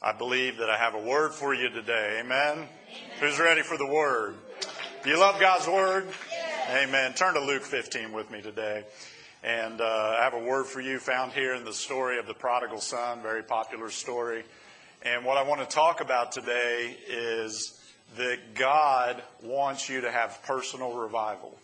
I believe that I have a word for you today. Amen? Amen. Who's ready for the word? Do you love God's word? Yes. Amen. Turn to Luke 15 with me today. And uh, I have a word for you found here in the story of the prodigal son, very popular story. And what I want to talk about today is that God wants you to have personal revival.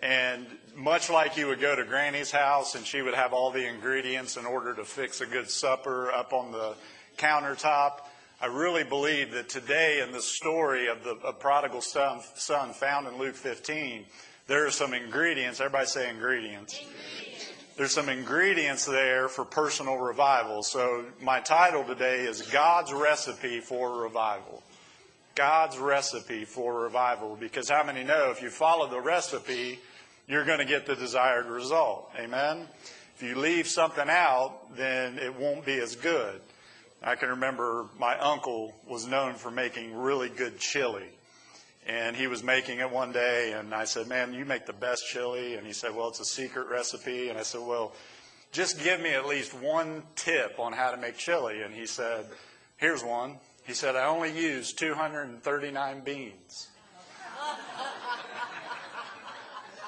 And much like you would go to Granny's house and she would have all the ingredients in order to fix a good supper up on the countertop, I really believe that today in the story of the of prodigal son, son found in Luke 15, there are some ingredients. Everybody say ingredients. ingredients. There's some ingredients there for personal revival. So my title today is God's Recipe for Revival. God's recipe for revival. Because how many know if you follow the recipe, you're going to get the desired result. Amen? If you leave something out, then it won't be as good. I can remember my uncle was known for making really good chili. And he was making it one day, and I said, Man, you make the best chili. And he said, Well, it's a secret recipe. And I said, Well, just give me at least one tip on how to make chili. And he said, Here's one. He said, I only use 239 beans.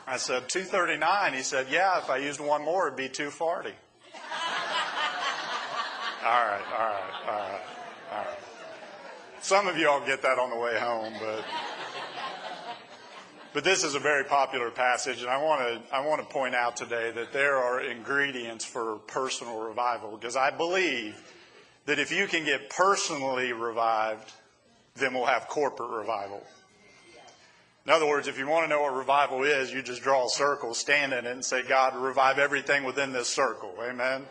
I said, 239? He said, yeah, if I used one more, it'd be 240. All right, all right, all right, all right. Some of you all get that on the way home, but. But this is a very popular passage, and I want to I want to point out today that there are ingredients for personal revival because I believe that if you can get personally revived, then we'll have corporate revival. In other words, if you want to know what revival is, you just draw a circle, stand in it, and say, God, revive everything within this circle. Amen?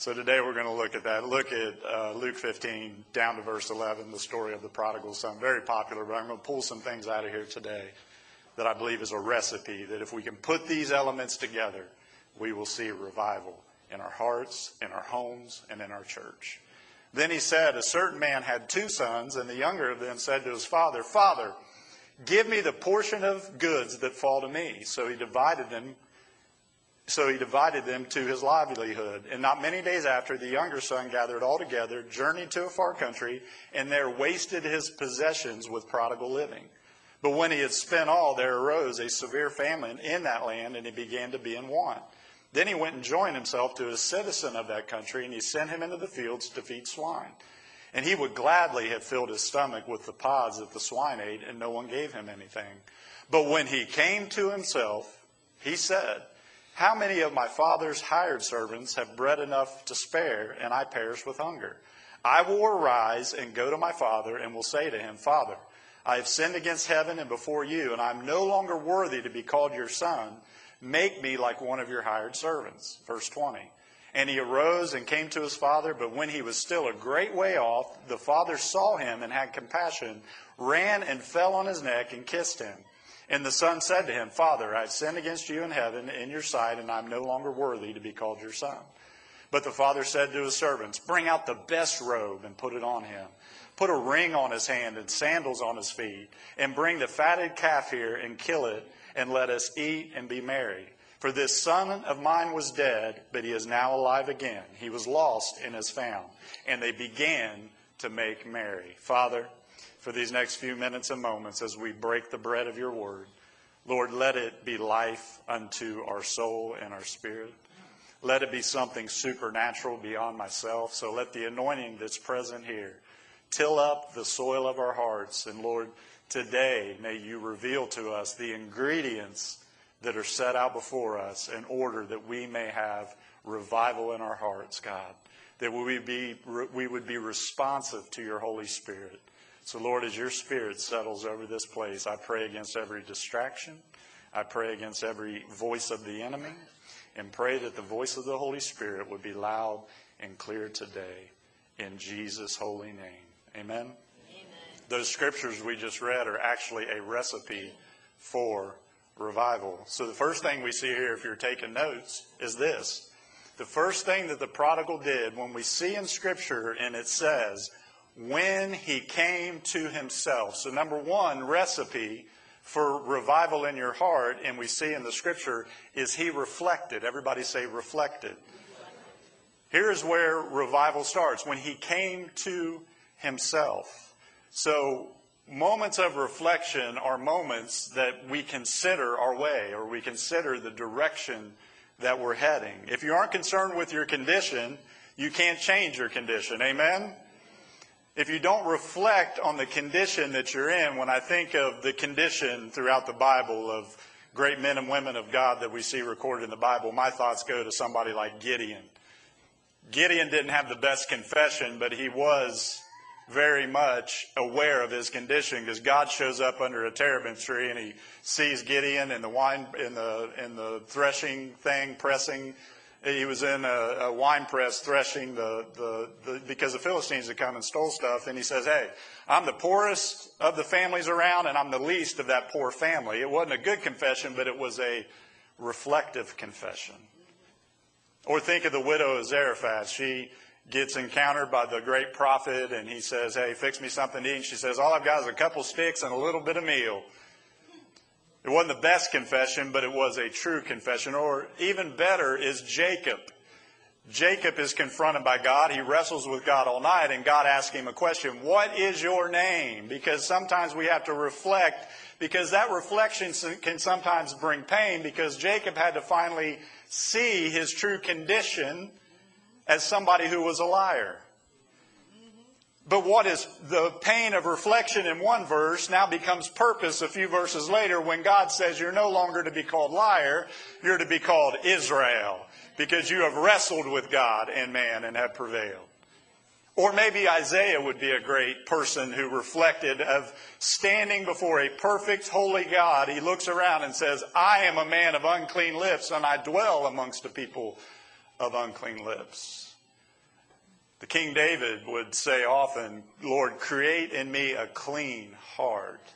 So today we're going to look at that. Look at uh, Luke 15 down to verse 11, the story of the prodigal son. Very popular, but I'm going to pull some things out of here today that I believe is a recipe that if we can put these elements together, we will see revival in our hearts, in our homes, and in our church. Then he said, A certain man had two sons, and the younger of them said to his father, Father, Give me the portion of goods that fall to me. So he divided them. So he divided them to his livelihood. And not many days after, the younger son gathered all together, journeyed to a far country, and there wasted his possessions with prodigal living. But when he had spent all, there arose a severe famine in that land, and he began to be in want. Then he went and joined himself to a citizen of that country, and he sent him into the fields to feed swine. And he would gladly have filled his stomach with the pods that the swine ate, and no one gave him anything. But when he came to himself, he said, How many of my father's hired servants have bread enough to spare, and I perish with hunger? I will arise and go to my father, and will say to him, Father, I have sinned against heaven and before you, and I am no longer worthy to be called your son. Make me like one of your hired servants. Verse 20. And he arose and came to his father, but when he was still a great way off, the father saw him and had compassion, ran and fell on his neck and kissed him. And the son said to him, Father, I have sinned against you in heaven in your sight, and I am no longer worthy to be called your son. But the father said to his servants, Bring out the best robe and put it on him. Put a ring on his hand and sandals on his feet, and bring the fatted calf here and kill it, and let us eat and be merry. For this son of mine was dead, but he is now alive again. He was lost and is found. And they began to make merry. Father, for these next few minutes and moments as we break the bread of your word, Lord, let it be life unto our soul and our spirit. Let it be something supernatural beyond myself. So let the anointing that's present here till up the soil of our hearts. And Lord, today may you reveal to us the ingredients that are set out before us in order that we may have revival in our hearts, God. That we would be, we would be responsive to your Holy Spirit. So, Lord, as your Spirit settles over this place, I pray against every distraction. I pray against every voice of the enemy and pray that the voice of the Holy Spirit would be loud and clear today in Jesus' holy name. Amen? Amen. Those scriptures we just read are actually a recipe for revival. So the first thing we see here, if you're taking notes, is this. The first thing that the prodigal did when we see in Scripture, and it says, when he came to himself. So, number one recipe for revival in your heart, and we see in the Scripture, is he reflected. Everybody say reflected. Here's where revival starts when he came to himself. So, moments of reflection are moments that we consider our way or we consider the direction that we're heading. If you aren't concerned with your condition, you can't change your condition. Amen? If you don't reflect on the condition that you're in, when I think of the condition throughout the Bible of great men and women of God that we see recorded in the Bible, my thoughts go to somebody like Gideon. Gideon didn't have the best confession, but he was very much aware of his condition because God shows up under a terebinth tree and he sees Gideon in the wine in the in the threshing thing pressing. He was in a, a wine press threshing the, the, the because the Philistines had come and stole stuff, and he says, "Hey, I'm the poorest of the families around, and I'm the least of that poor family." It wasn't a good confession, but it was a reflective confession. Or think of the widow of Zarephath. She gets encountered by the great prophet and he says, Hey, fix me something to eat. And she says, All I've got is a couple sticks and a little bit of meal. It wasn't the best confession, but it was a true confession. Or even better is Jacob. Jacob is confronted by God. He wrestles with God all night, and God asks him a question What is your name? Because sometimes we have to reflect, because that reflection can sometimes bring pain, because Jacob had to finally see his true condition as somebody who was a liar. But what is the pain of reflection in one verse now becomes purpose a few verses later when God says you're no longer to be called liar, you're to be called Israel because you have wrestled with God and man and have prevailed. Or maybe Isaiah would be a great person who reflected of standing before a perfect, holy God. He looks around and says, I am a man of unclean lips and I dwell amongst a people of unclean lips. The King David would say often, Lord, create in me a clean heart,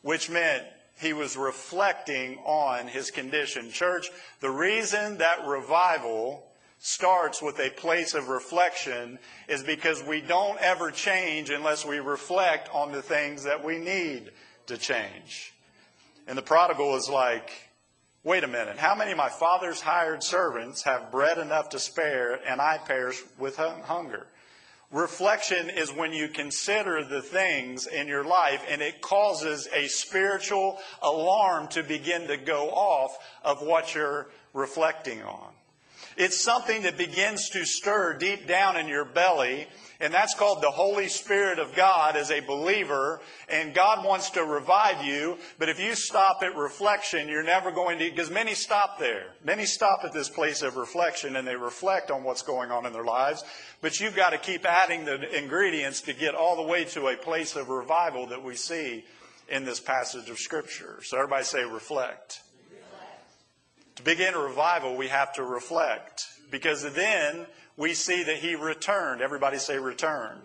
which meant he was reflecting on his condition. Church, the reason that revival starts with a place of reflection is because we don't ever change unless we reflect on the things that we need to change. And the prodigal is like, Wait a minute. How many of my father's hired servants have bread enough to spare and I perish with hunger? Reflection is when you consider the things in your life and it causes a spiritual alarm to begin to go off of what you're reflecting on. It's something that begins to stir deep down in your belly and that's called the Holy Spirit of God as a believer. And God wants to revive you. But if you stop at reflection, you're never going to, because many stop there. Many stop at this place of reflection and they reflect on what's going on in their lives. But you've got to keep adding the ingredients to get all the way to a place of revival that we see in this passage of Scripture. So everybody say reflect. To begin a revival, we have to reflect. Because then we see that he returned. Everybody say return.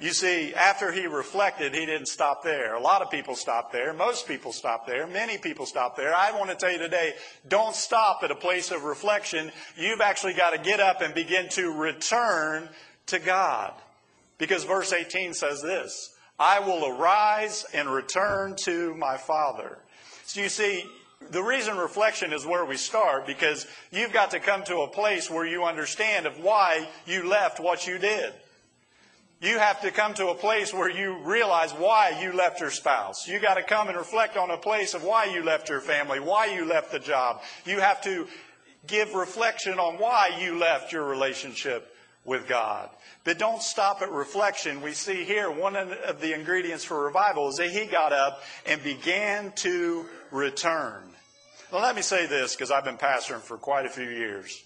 You see, after he reflected, he didn't stop there. A lot of people stop there. Most people stop there. Many people stop there. I want to tell you today, don't stop at a place of reflection. You've actually got to get up and begin to return to God. Because verse 18 says this, I will arise and return to my Father. So you see, the reason reflection is where we start because you've got to come to a place where you understand of why you left what you did. You have to come to a place where you realize why you left your spouse. You got to come and reflect on a place of why you left your family, why you left the job. You have to give reflection on why you left your relationship with God. But don't stop at reflection. We see here one of the ingredients for revival is that he got up and began to return. Well, let me say this because I've been pastoring for quite a few years.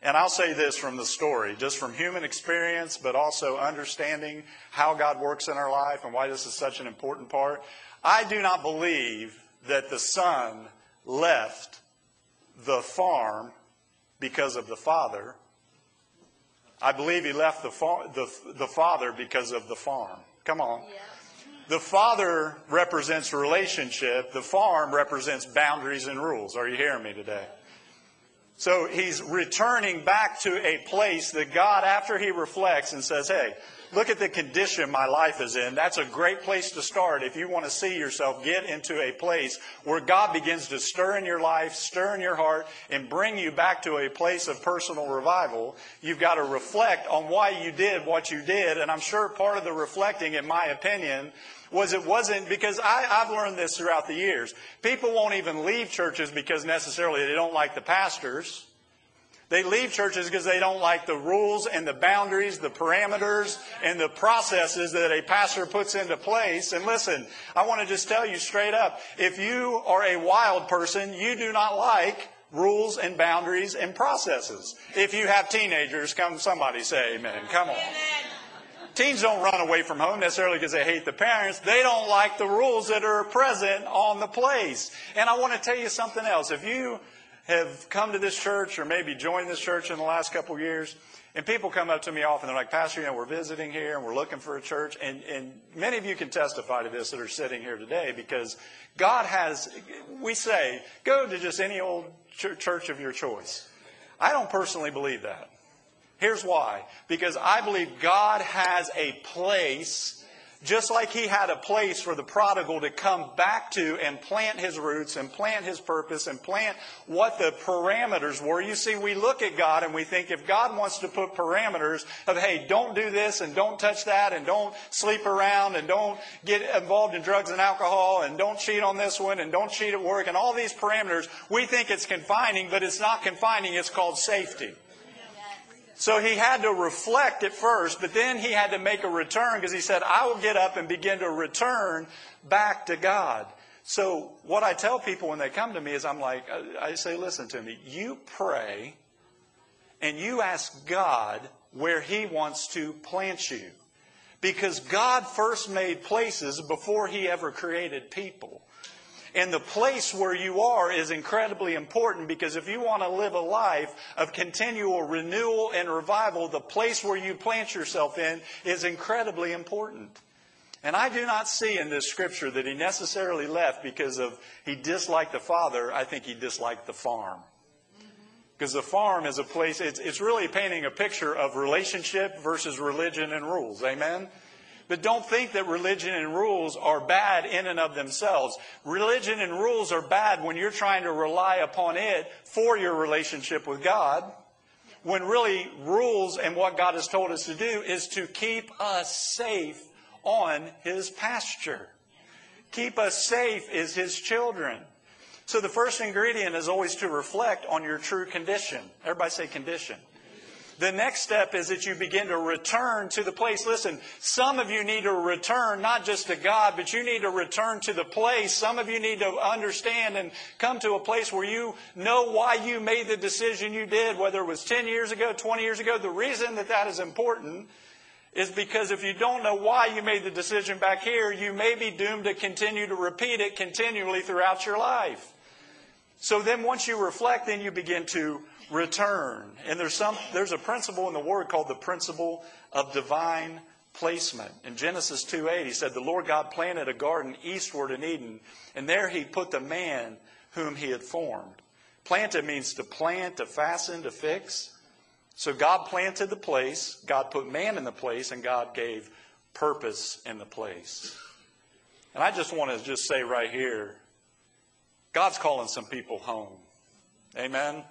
And I'll say this from the story, just from human experience, but also understanding how God works in our life and why this is such an important part. I do not believe that the son left the farm because of the father. I believe he left the, fa- the, the father because of the farm. Come on. Yeah. The father represents relationship. The farm represents boundaries and rules. Are you hearing me today? So he's returning back to a place that God, after he reflects and says, hey, look at the condition my life is in. That's a great place to start if you want to see yourself get into a place where God begins to stir in your life, stir in your heart, and bring you back to a place of personal revival. You've got to reflect on why you did what you did. And I'm sure part of the reflecting, in my opinion, was it wasn't because I, I've learned this throughout the years. People won't even leave churches because necessarily they don't like the pastors. They leave churches because they don't like the rules and the boundaries, the parameters, and the processes that a pastor puts into place. And listen, I want to just tell you straight up, if you are a wild person, you do not like rules and boundaries and processes. If you have teenagers, come somebody say amen. Come on. Teens don't run away from home necessarily because they hate the parents. They don't like the rules that are present on the place. And I want to tell you something else. If you have come to this church or maybe joined this church in the last couple of years, and people come up to me often, they're like, Pastor, you know, we're visiting here and we're looking for a church. And, and many of you can testify to this that are sitting here today because God has, we say, go to just any old church of your choice. I don't personally believe that. Here's why. Because I believe God has a place just like he had a place for the prodigal to come back to and plant his roots and plant his purpose and plant what the parameters were. You see, we look at God and we think if God wants to put parameters of, hey, don't do this and don't touch that and don't sleep around and don't get involved in drugs and alcohol and don't cheat on this one and don't cheat at work and all these parameters, we think it's confining, but it's not confining. It's called safety. So he had to reflect at first, but then he had to make a return because he said, I will get up and begin to return back to God. So what I tell people when they come to me is I'm like, I say, listen to me. You pray and you ask God where he wants to plant you. Because God first made places before he ever created people. And the place where you are is incredibly important because if you want to live a life of continual renewal and revival, the place where you plant yourself in is incredibly important. And I do not see in this scripture that he necessarily left because of he disliked the father. I think he disliked the farm. Because the farm is a place, it's, it's really painting a picture of relationship versus religion and rules. Amen? But don't think that religion and rules are bad in and of themselves. Religion and rules are bad when you're trying to rely upon it for your relationship with God. When really rules and what God has told us to do is to keep us safe on His pasture. Keep us safe as His children. So the first ingredient is always to reflect on your true condition. Everybody say condition. The next step is that you begin to return to the place. Listen, some of you need to return not just to God, but you need to return to the place. Some of you need to understand and come to a place where you know why you made the decision you did, whether it was 10 years ago, 20 years ago. The reason that that is important is because if you don't know why you made the decision back here, you may be doomed to continue to repeat it continually throughout your life. So then once you reflect, then you begin to return. And there's some there's a principle in the word called the principle of divine placement. In Genesis 2:8 he said the Lord God planted a garden eastward in Eden, and there he put the man whom he had formed. Planted means to plant, to fasten, to fix. So God planted the place, God put man in the place, and God gave purpose in the place. And I just want to just say right here, God's calling some people home. Amen.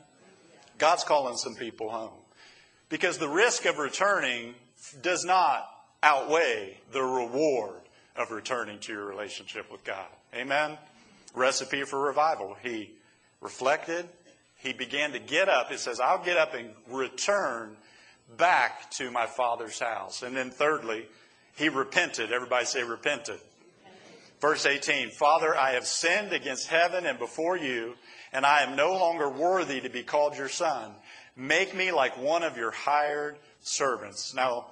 God's calling some people home. Because the risk of returning does not outweigh the reward of returning to your relationship with God. Amen? Recipe for revival. He reflected. He began to get up. It says, I'll get up and return back to my father's house. And then thirdly, he repented. Everybody say repented. Verse 18, Father, I have sinned against heaven and before you, and I am no longer worthy to be called your son. Make me like one of your hired servants. Now,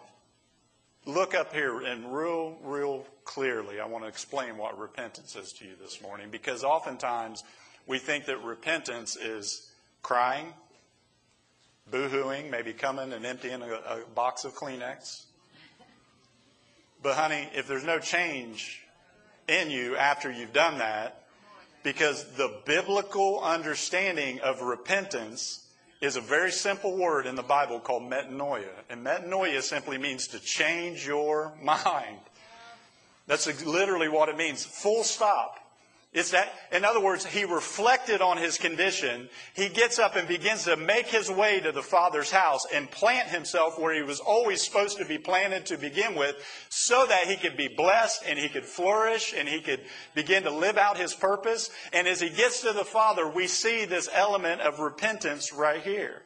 look up here and real, real clearly, I want to explain what repentance is to you this morning because oftentimes we think that repentance is crying, boo-hooing, maybe coming and emptying a, a box of Kleenex. But honey, if there's no change in you after you've done that, because the biblical understanding of repentance is a very simple word in the Bible called metanoia. And metanoia simply means to change your mind. That's literally what it means. Full stop. It's that, in other words, he reflected on his condition. He gets up and begins to make his way to the Father's house and plant himself where he was always supposed to be planted to begin with so that he could be blessed and he could flourish and he could begin to live out his purpose. And as he gets to the Father, we see this element of repentance right here.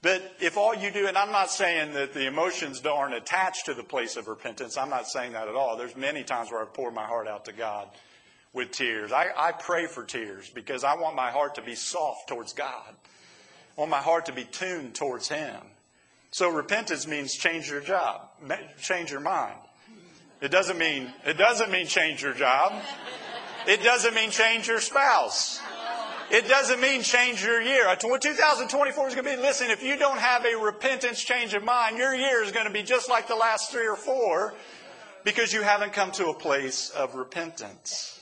But if all you do, and I'm not saying that the emotions aren't attached to the place of repentance, I'm not saying that at all. There's many times where I've poured my heart out to God with tears. I, I pray for tears because I want my heart to be soft towards God. I want my heart to be tuned towards Him. So repentance means change your job, change your mind. It doesn't mean it doesn't mean change your job. It doesn't mean change your spouse. It doesn't mean change your year. 2024 is going to be, listen, if you don't have a repentance change of mind, your year is going to be just like the last three or four because you haven't come to a place of repentance.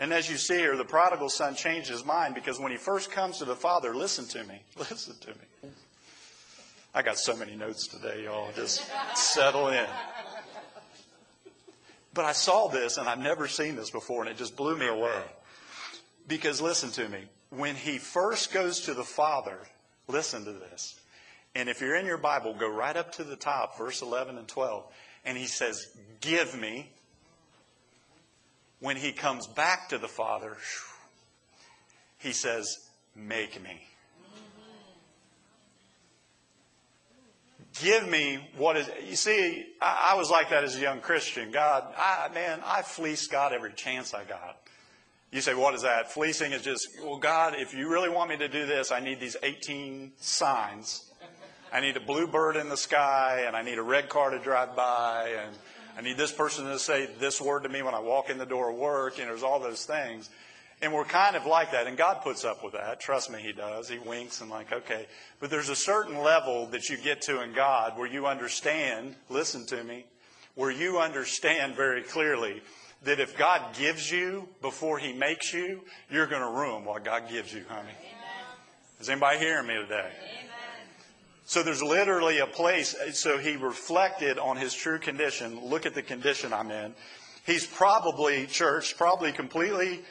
And as you see here, the prodigal son changed his mind because when he first comes to the father, listen to me, listen to me. I got so many notes today, y'all. Just settle in. But I saw this and I've never seen this before and it just blew me away. Because listen to me, when he first goes to the father, listen to this. And if you're in your Bible, go right up to the top, verse 11 and 12. And he says, Give me when he comes back to the Father, he says, Make me. Give me what is. You see, I, I, was like that as a young Christian. God, I, man, I fleeced God every chance I got. You say, what is that? Fleecing is just, well, God, if you really want me to do this, I need these 18 signs. I need a blue bird in the sky, and I need a red car to drive by, and I need this person to say this word to me when I walk in the door of work. You know, there's all those things. And we're kind of like that. And God puts up with that. Trust me, He does. He winks and, like, okay. But there's a certain level that you get to in God where you understand, listen to me, where you understand very clearly that if God gives you before He makes you, you're going to ruin what God gives you, honey. Amen. Is anybody hearing me today? Amen. So there's literally a place. So he reflected on his true condition. Look at the condition I'm in. He's probably, church, probably completely,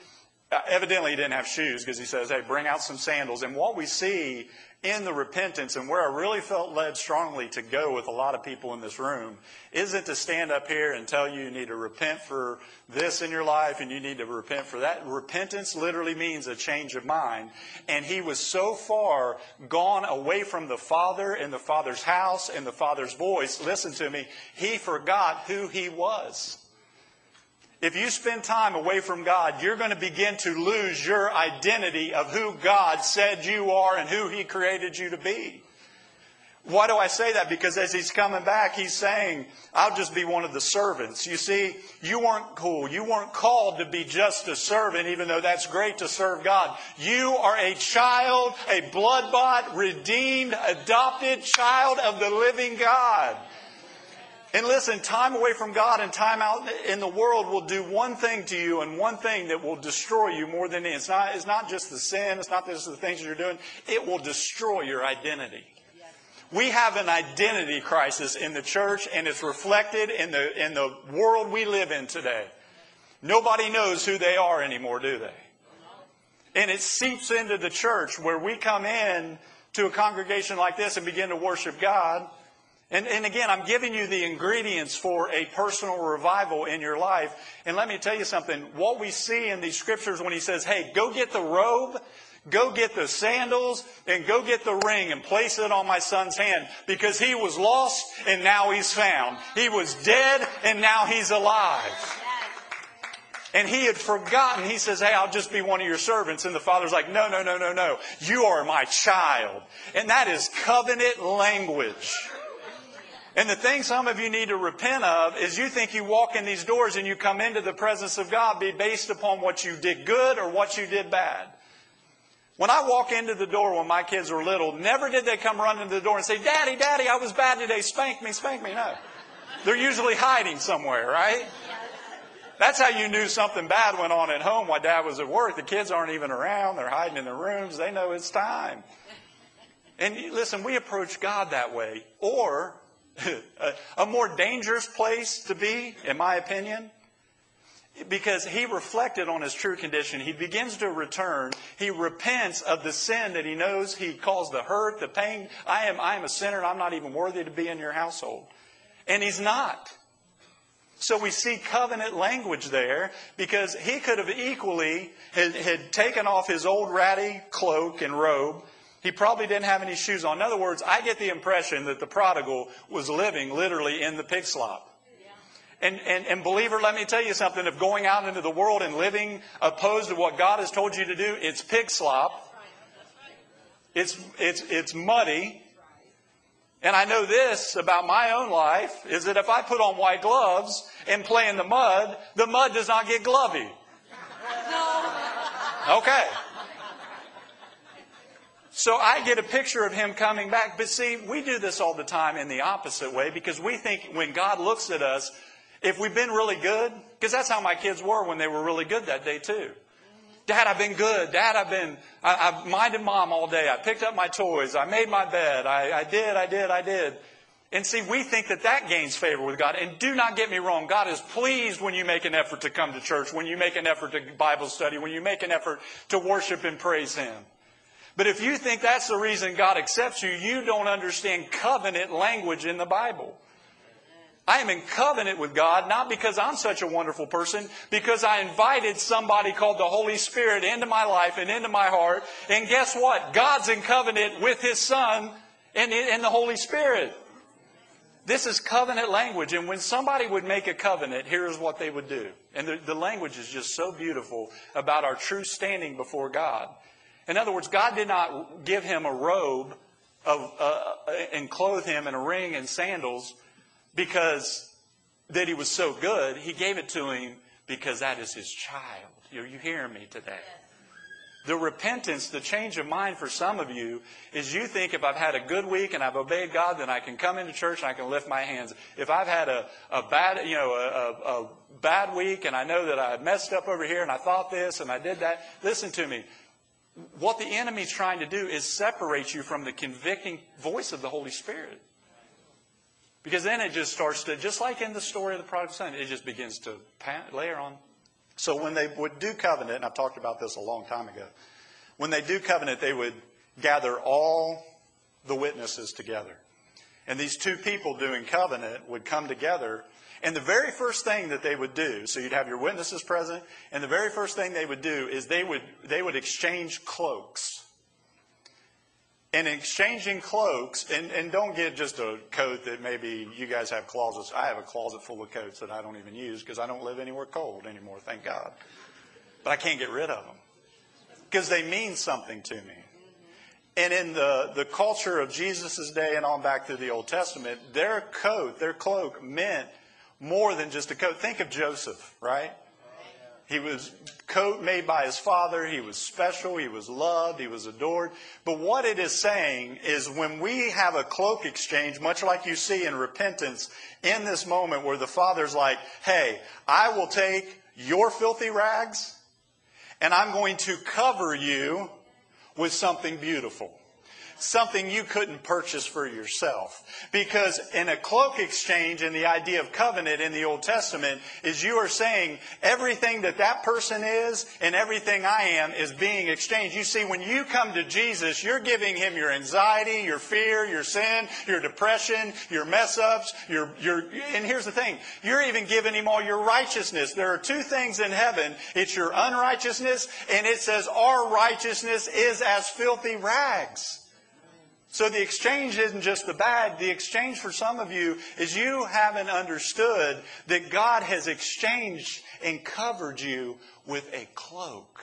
uh, evidently he didn't have shoes because he says, hey, bring out some sandals. And what we see in the repentance and where I really felt led strongly to go with a lot of people in this room isn't to stand up here and tell you you need to repent for this in your life and you need to repent for that. Repentance literally means a change of mind. And he was so far gone away from the Father and the Father's house and the Father's voice. Listen to me. He forgot who he was. If you spend time away from God, you're going to begin to lose your identity of who God said you are and who He created you to be. Why do I say that? Because as he's coming back, he's saying, I'll just be one of the servants. You see, you weren't cool. You weren't called to be just a servant, even though that's great to serve God. You are a child, a blood bought, redeemed, adopted child of the living God. And listen, time away from God and time out in the world will do one thing to you and one thing that will destroy you more than. It's not, it's not just the sin, it's not just the things you're doing, it will destroy your identity. We have an identity crisis in the church and it's reflected in the, in the world we live in today. Nobody knows who they are anymore, do they? And it seeps into the church where we come in to a congregation like this and begin to worship God and, and again, I'm giving you the ingredients for a personal revival in your life. And let me tell you something. What we see in these scriptures when he says, hey, go get the robe, go get the sandals, and go get the ring and place it on my son's hand because he was lost and now he's found. He was dead and now he's alive. And he had forgotten. He says, Hey, I'll just be one of your servants. And the father's like, No, no, no, no, no. You are my child. And that is covenant language. And the thing some of you need to repent of is you think you walk in these doors and you come into the presence of God be based upon what you did good or what you did bad. When I walk into the door when my kids were little, never did they come running to the door and say, Daddy, Daddy, I was bad today. Spank me, spank me. No. They're usually hiding somewhere, right? That's how you knew something bad went on at home while dad was at work. The kids aren't even around. They're hiding in their rooms. They know it's time. And listen, we approach God that way. Or a more dangerous place to be, in my opinion, because he reflected on his true condition. He begins to return. He repents of the sin that he knows he caused the hurt, the pain. I am, I am a sinner and I'm not even worthy to be in your household. And he's not. So we see covenant language there because he could have equally had, had taken off his old ratty cloak and robe. He probably didn't have any shoes on. In other words, I get the impression that the prodigal was living literally in the pig slop. And, and, and believer, let me tell you something. If going out into the world and living opposed to what God has told you to do, it's pig slop. It's, it's, it's muddy. And I know this about my own life is that if I put on white gloves and play in the mud, the mud does not get glovy. No. Okay. So I get a picture of him coming back. But see, we do this all the time in the opposite way because we think when God looks at us, if we've been really good, because that's how my kids were when they were really good that day too. Dad, I've been good. Dad, I've been, I, have minded mom all day. I picked up my toys. I made my bed. I, I did, I did, I did. And see, we think that that gains favor with God. And do not get me wrong. God is pleased when you make an effort to come to church, when you make an effort to Bible study, when you make an effort to worship and praise Him. But if you think that's the reason God accepts you, you don't understand covenant language in the Bible. I am in covenant with God, not because I'm such a wonderful person, because I invited somebody called the Holy Spirit into my life and into my heart. And guess what? God's in covenant with His Son and, the Holy Spirit. This is covenant language. And when somebody would make a covenant, here's what they would do. And the, the language is just so beautiful about our true standing before God. In other words, God did not give him a robe of, uh, and clothe him in a ring and sandals because that he was so good. He gave it to him because that is his child. Are you hearing me today? The repentance, the change of mind for some of you is you think if I've had a good week and I've obeyed God, then I can come into church and I can lift my hands. If I've had a, a bad, you know, a, a, a bad week and I know that I messed up over here and I thought this and I did that, listen to me. What the enemy's trying to do is separate you from the convicting voice of the Holy Spirit. Because then it just starts to, just like in the story of the prodigal son, it just begins to layer on. So when they would do covenant, and I've talked about this a long time ago, when they do covenant, they would gather all the witnesses together. And these two people doing covenant would come together. And the very first thing that they would do, so you'd have your witnesses present, and the very first thing they would do is they would, they would exchange cloaks and exchanging cloaks, and, and don't get just a coat that maybe you guys have closets. I have a closet full of coats that I don't even use because I don't live anywhere cold anymore, thank God. But I can't get rid of them because they mean something to me. And in the, the culture of Jesus' day and on back to the Old Testament, their coat, their cloak meant more than just a coat. Think of Joseph, right? He was coat made by his father. He was special. He was loved. He was adored. But what it is saying is when we have a cloak exchange, much like you see in repentance, in this moment where the father's like, hey, I will take your filthy rags and I'm going to cover you with something beautiful something you couldn't purchase for yourself. Because in a cloak exchange and the idea of covenant in the Old Testament is you are saying everything that that person is and everything I am is being exchanged. You see, when you come to Jesus, you're giving him your anxiety, your fear, your sin, your depression, your mess ups, your, your, and here's the thing. You're even giving him all your righteousness. There are two things in heaven. It's your unrighteousness and it says our righteousness is as filthy rags. So the exchange isn't just the bad. The exchange for some of you is you haven't understood that God has exchanged and covered you with a cloak.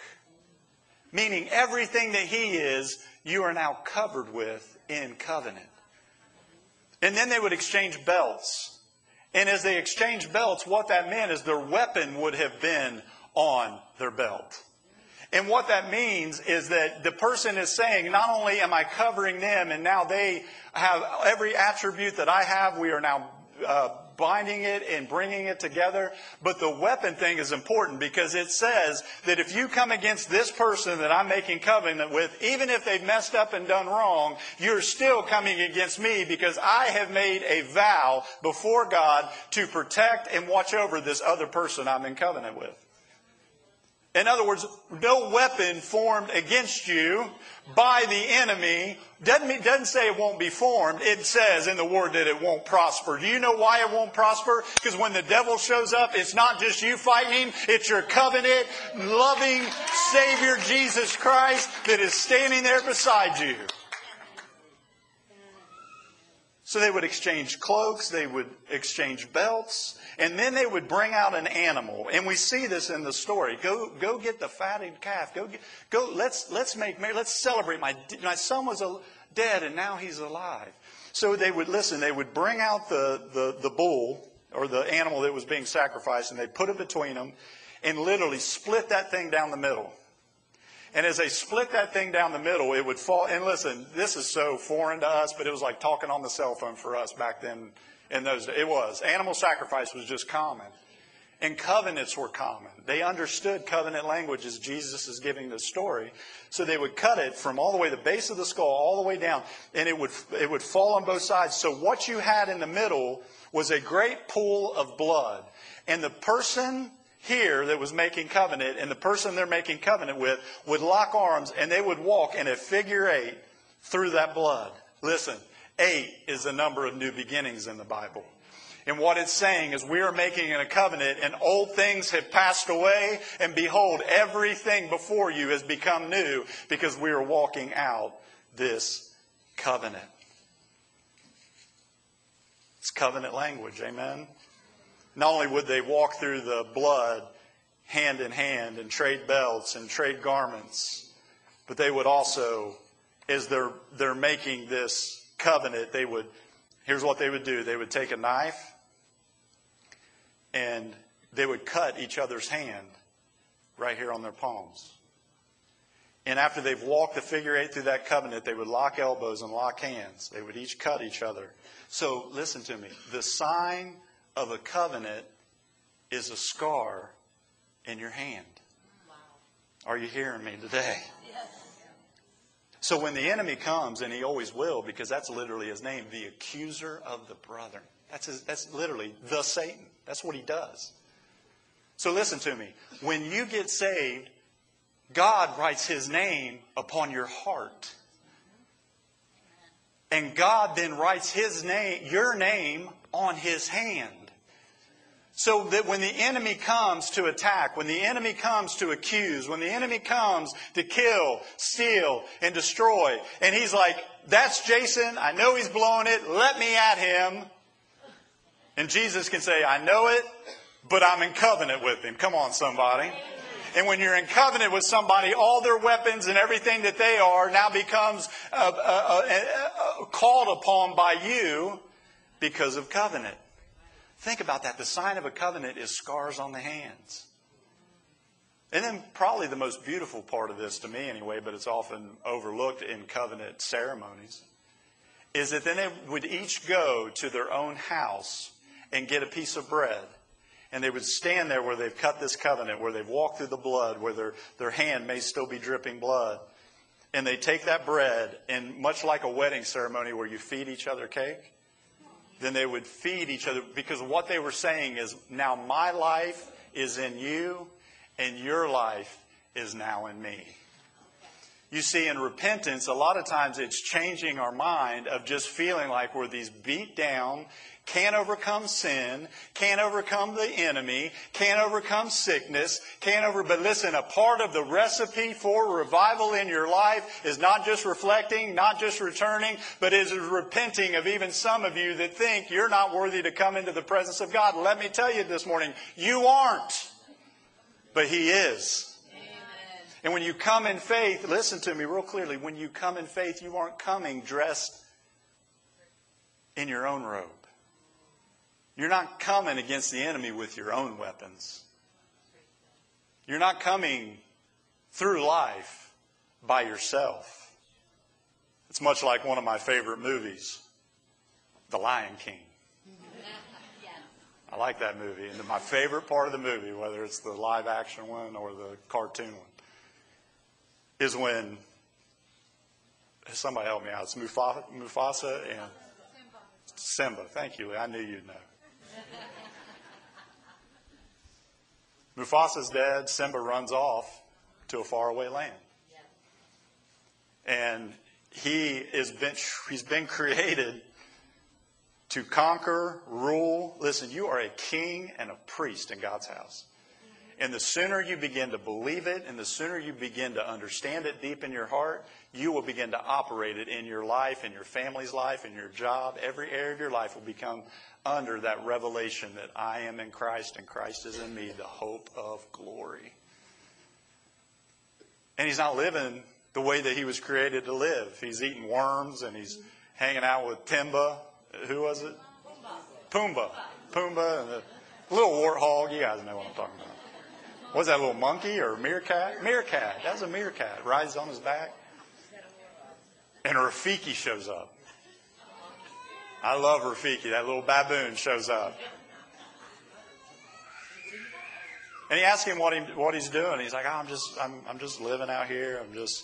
Meaning everything that He is, you are now covered with in covenant. And then they would exchange belts. And as they exchanged belts, what that meant is their weapon would have been on their belt. And what that means is that the person is saying, not only am I covering them and now they have every attribute that I have, we are now uh, binding it and bringing it together. But the weapon thing is important because it says that if you come against this person that I'm making covenant with, even if they've messed up and done wrong, you're still coming against me because I have made a vow before God to protect and watch over this other person I'm in covenant with. In other words, no weapon formed against you by the enemy doesn't, mean, doesn't say it won't be formed. It says in the word that it won't prosper. Do you know why it won't prosper? Because when the devil shows up, it's not just you fighting him, it's your covenant loving Savior Jesus Christ that is standing there beside you. So they would exchange cloaks, they would exchange belts, and then they would bring out an animal. And we see this in the story. Go, go get the fatted calf. Go, get, go. Let's let's make let's celebrate. My my son was a, dead and now he's alive. So they would listen. They would bring out the the the bull or the animal that was being sacrificed, and they put it between them, and literally split that thing down the middle. And as they split that thing down the middle, it would fall. And listen, this is so foreign to us, but it was like talking on the cell phone for us back then in those days. It was. Animal sacrifice was just common. And covenants were common. They understood covenant language as Jesus is giving the story. So they would cut it from all the way the base of the skull all the way down, and it would it would fall on both sides. So what you had in the middle was a great pool of blood. And the person here that was making covenant and the person they're making covenant with would lock arms and they would walk in a figure eight through that blood. Listen, eight is the number of new beginnings in the Bible. And what it's saying is we are making a covenant and old things have passed away and behold, everything before you has become new because we are walking out this covenant. It's covenant language, amen? Not only would they walk through the blood hand in hand and trade belts and trade garments, but they would also, as they're, they're making this covenant, they would, here's what they would do. They would take a knife and they would cut each other's hand right here on their palms. And after they've walked the figure eight through that covenant, they would lock elbows and lock hands. They would each cut each other. So listen to me. The sign of a covenant is a scar in your hand. Wow. Are you hearing me today? So when the enemy comes, and he always will, because that's literally his name, the accuser of the brethren. That's, his, that's literally the Satan. That's what he does. So listen to me. When you get saved, God writes his name upon your heart. And God then writes his name, your name on his hand. So that when the enemy comes to attack, when the enemy comes to accuse, when the enemy comes to kill, steal, and destroy, and he's like, that's Jason, I know he's blowing it, let me at him. And Jesus can say, I know it, but I'm in covenant with him. Come on, somebody. And when you're in covenant with somebody, all their weapons and everything that they are now becomes uh, uh, uh, called upon by you because of covenant. Think about that. The sign of a covenant is scars on the hands. And then, probably the most beautiful part of this to me, anyway, but it's often overlooked in covenant ceremonies, is that then they would each go to their own house and get a piece of bread. And they would stand there where they've cut this covenant, where they've walked through the blood, where their, their hand may still be dripping blood. And they take that bread, and much like a wedding ceremony where you feed each other cake, then they would feed each other because what they were saying is now my life is in you and your life is now in me. You see, in repentance, a lot of times it's changing our mind of just feeling like we're these beat down, can't overcome sin, can't overcome the enemy, can't overcome sickness, can't over, but listen, a part of the recipe for revival in your life is not just reflecting, not just returning, but is repenting of even some of you that think you're not worthy to come into the presence of God. Let me tell you this morning, you aren't, but He is. And when you come in faith, listen to me real clearly. When you come in faith, you aren't coming dressed in your own robe. You're not coming against the enemy with your own weapons. You're not coming through life by yourself. It's much like one of my favorite movies, The Lion King. I like that movie. And my favorite part of the movie, whether it's the live action one or the cartoon one, is when somebody help me out. It's Mufasa, Mufasa and Simba. Thank you. I knew you'd know. Mufasa's dead. Simba runs off to a faraway land. And he is been, he's been created to conquer, rule. Listen, you are a king and a priest in God's house. And the sooner you begin to believe it and the sooner you begin to understand it deep in your heart, you will begin to operate it in your life, in your family's life, in your job. Every area of your life will become under that revelation that I am in Christ and Christ is in me, the hope of glory. And he's not living the way that he was created to live. He's eating worms and he's hanging out with Timba. Who was it? Pumbaa. Pumbaa and the little warthog. You guys know what I'm talking about. Was that a little monkey or meerkat? Meerkat. That was a meerkat. Rides on his back. And Rafiki shows up. I love Rafiki. That little baboon shows up. And he asks him what, he, what he's doing. He's like, oh, I'm just, I'm, I'm just living out here. I'm just,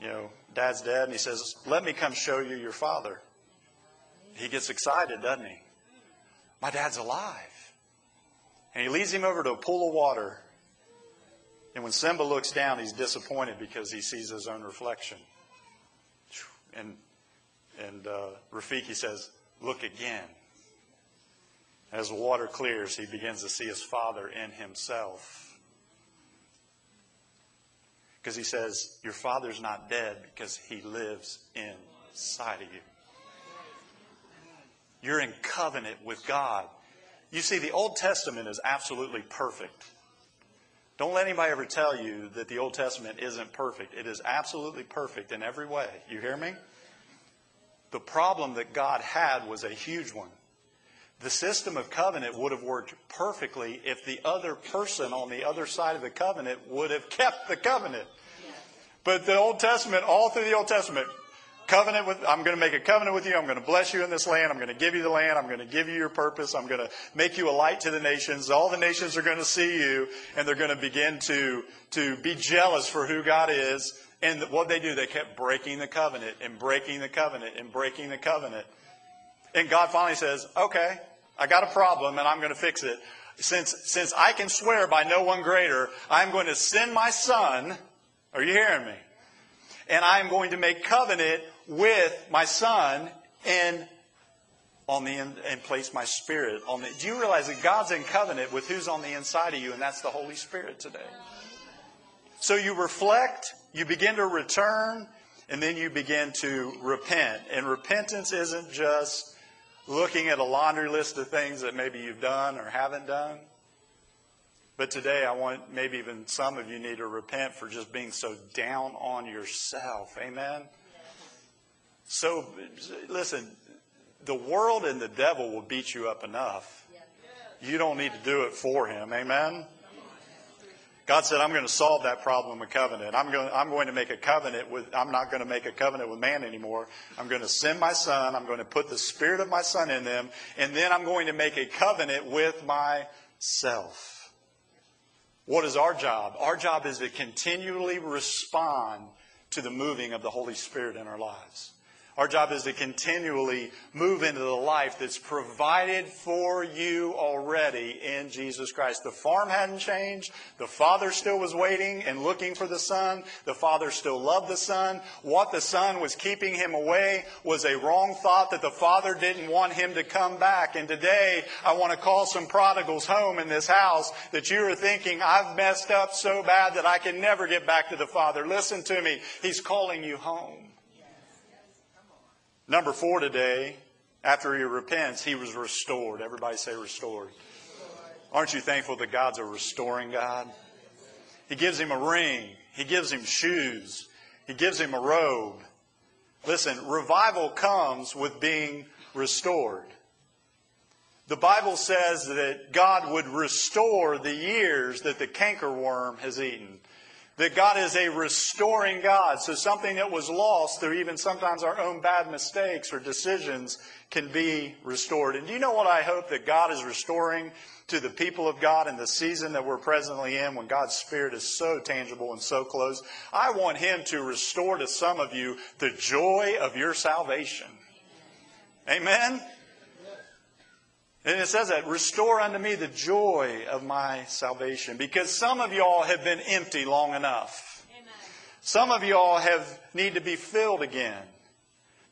you know, dad's dead. And he says, let me come show you your father. He gets excited, doesn't he? My dad's alive. And he leads him over to a pool of water. And when Simba looks down, he's disappointed because he sees his own reflection. And, and uh, Rafiki says, Look again. As the water clears, he begins to see his father in himself. Because he says, Your father's not dead because he lives inside of you. You're in covenant with God. You see, the Old Testament is absolutely perfect. Don't let anybody ever tell you that the Old Testament isn't perfect. It is absolutely perfect in every way. You hear me? The problem that God had was a huge one. The system of covenant would have worked perfectly if the other person on the other side of the covenant would have kept the covenant. But the Old Testament, all through the Old Testament, covenant with, I'm going to make a covenant with you. I'm going to bless you in this land. I'm going to give you the land. I'm going to give you your purpose. I'm going to make you a light to the nations. All the nations are going to see you and they're going to begin to, to be jealous for who God is. And what they do, they kept breaking the covenant and breaking the covenant and breaking the covenant. And God finally says, okay, I got a problem and I'm going to fix it. Since, since I can swear by no one greater, I'm going to send my son. Are you hearing me? And I am going to make covenant with my son and on the and place my spirit on the. Do you realize that God's in covenant with who's on the inside of you, and that's the Holy Spirit today? So you reflect, you begin to return, and then you begin to repent. And repentance isn't just looking at a laundry list of things that maybe you've done or haven't done. But today, I want maybe even some of you need to repent for just being so down on yourself. Amen? So, listen, the world and the devil will beat you up enough. You don't need to do it for him. Amen? God said, I'm going to solve that problem with covenant. I'm going, I'm going to make a covenant with, I'm not going to make a covenant with man anymore. I'm going to send my son. I'm going to put the spirit of my son in them. And then I'm going to make a covenant with myself. What is our job? Our job is to continually respond to the moving of the Holy Spirit in our lives. Our job is to continually move into the life that's provided for you already in Jesus Christ. The farm hadn't changed. The Father still was waiting and looking for the Son. The Father still loved the Son. What the Son was keeping him away was a wrong thought that the Father didn't want him to come back. And today, I want to call some prodigals home in this house that you are thinking, I've messed up so bad that I can never get back to the Father. Listen to me. He's calling you home. Number four today, after he repents, he was restored. Everybody say restored. Aren't you thankful that God's a restoring God? He gives him a ring. He gives him shoes. He gives him a robe. Listen, revival comes with being restored. The Bible says that God would restore the years that the cankerworm has eaten that God is a restoring God. So something that was lost through even sometimes our own bad mistakes or decisions can be restored. And do you know what I hope that God is restoring to the people of God in the season that we're presently in when God's Spirit is so tangible and so close? I want Him to restore to some of you the joy of your salvation. Amen? And it says that, restore unto me the joy of my salvation. Because some of y'all have been empty long enough. Amen. Some of y'all have need to be filled again.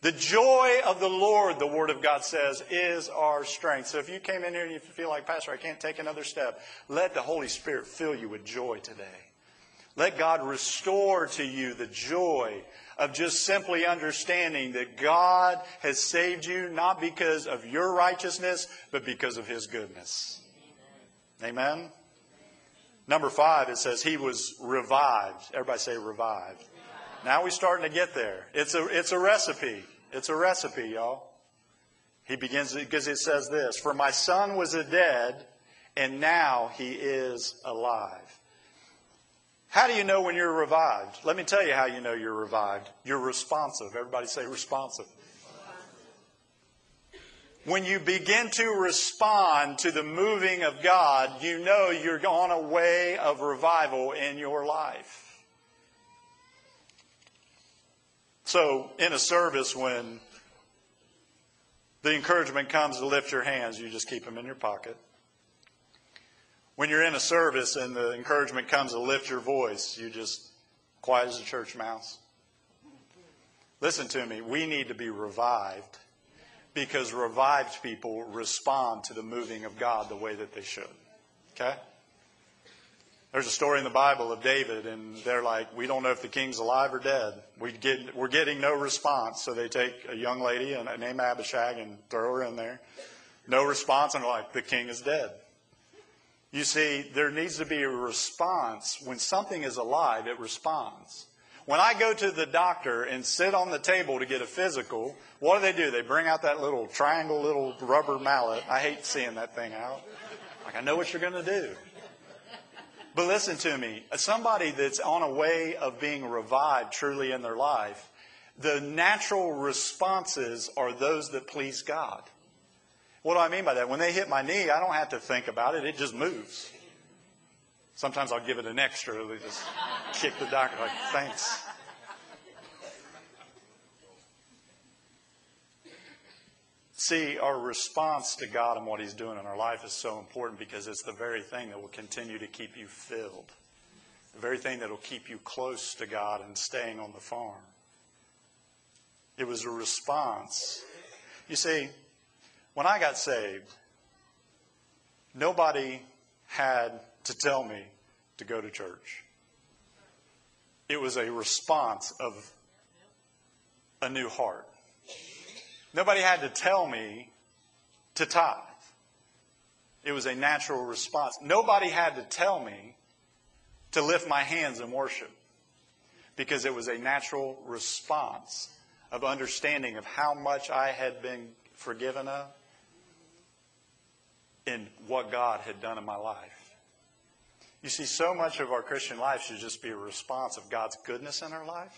The joy of the Lord, the Word of God says, is our strength. So if you came in here and you feel like, Pastor, I can't take another step, let the Holy Spirit fill you with joy today. Let God restore to you the joy of just simply understanding that God has saved you not because of your righteousness, but because of His goodness. Amen? Number five, it says he was revived. Everybody say revived. Now we're starting to get there. It's a, it's a recipe. It's a recipe, y'all. He begins because it says this For my son was a dead, and now he is alive. How do you know when you're revived? Let me tell you how you know you're revived. You're responsive. Everybody say responsive. When you begin to respond to the moving of God, you know you're on a way of revival in your life. So, in a service, when the encouragement comes to lift your hands, you just keep them in your pocket. When you're in a service and the encouragement comes to lift your voice, you just quiet as a church mouse. Listen to me. We need to be revived because revived people respond to the moving of God the way that they should. Okay? There's a story in the Bible of David, and they're like, we don't know if the king's alive or dead. We get, we're getting no response. So they take a young lady and named Abishag and throw her in there. No response, and they're like, the king is dead. You see, there needs to be a response. When something is alive, it responds. When I go to the doctor and sit on the table to get a physical, what do they do? They bring out that little triangle, little rubber mallet. I hate seeing that thing out. Like, I know what you're going to do. But listen to me. Somebody that's on a way of being revived truly in their life, the natural responses are those that please God. What do I mean by that? When they hit my knee, I don't have to think about it. It just moves. Sometimes I'll give it an extra. They just kick the doctor like, thanks. See, our response to God and what He's doing in our life is so important because it's the very thing that will continue to keep you filled, the very thing that will keep you close to God and staying on the farm. It was a response. You see, when I got saved, nobody had to tell me to go to church. It was a response of a new heart. Nobody had to tell me to tithe. It was a natural response. Nobody had to tell me to lift my hands in worship because it was a natural response of understanding of how much I had been forgiven of in what God had done in my life. You see, so much of our Christian life should just be a response of God's goodness in our life.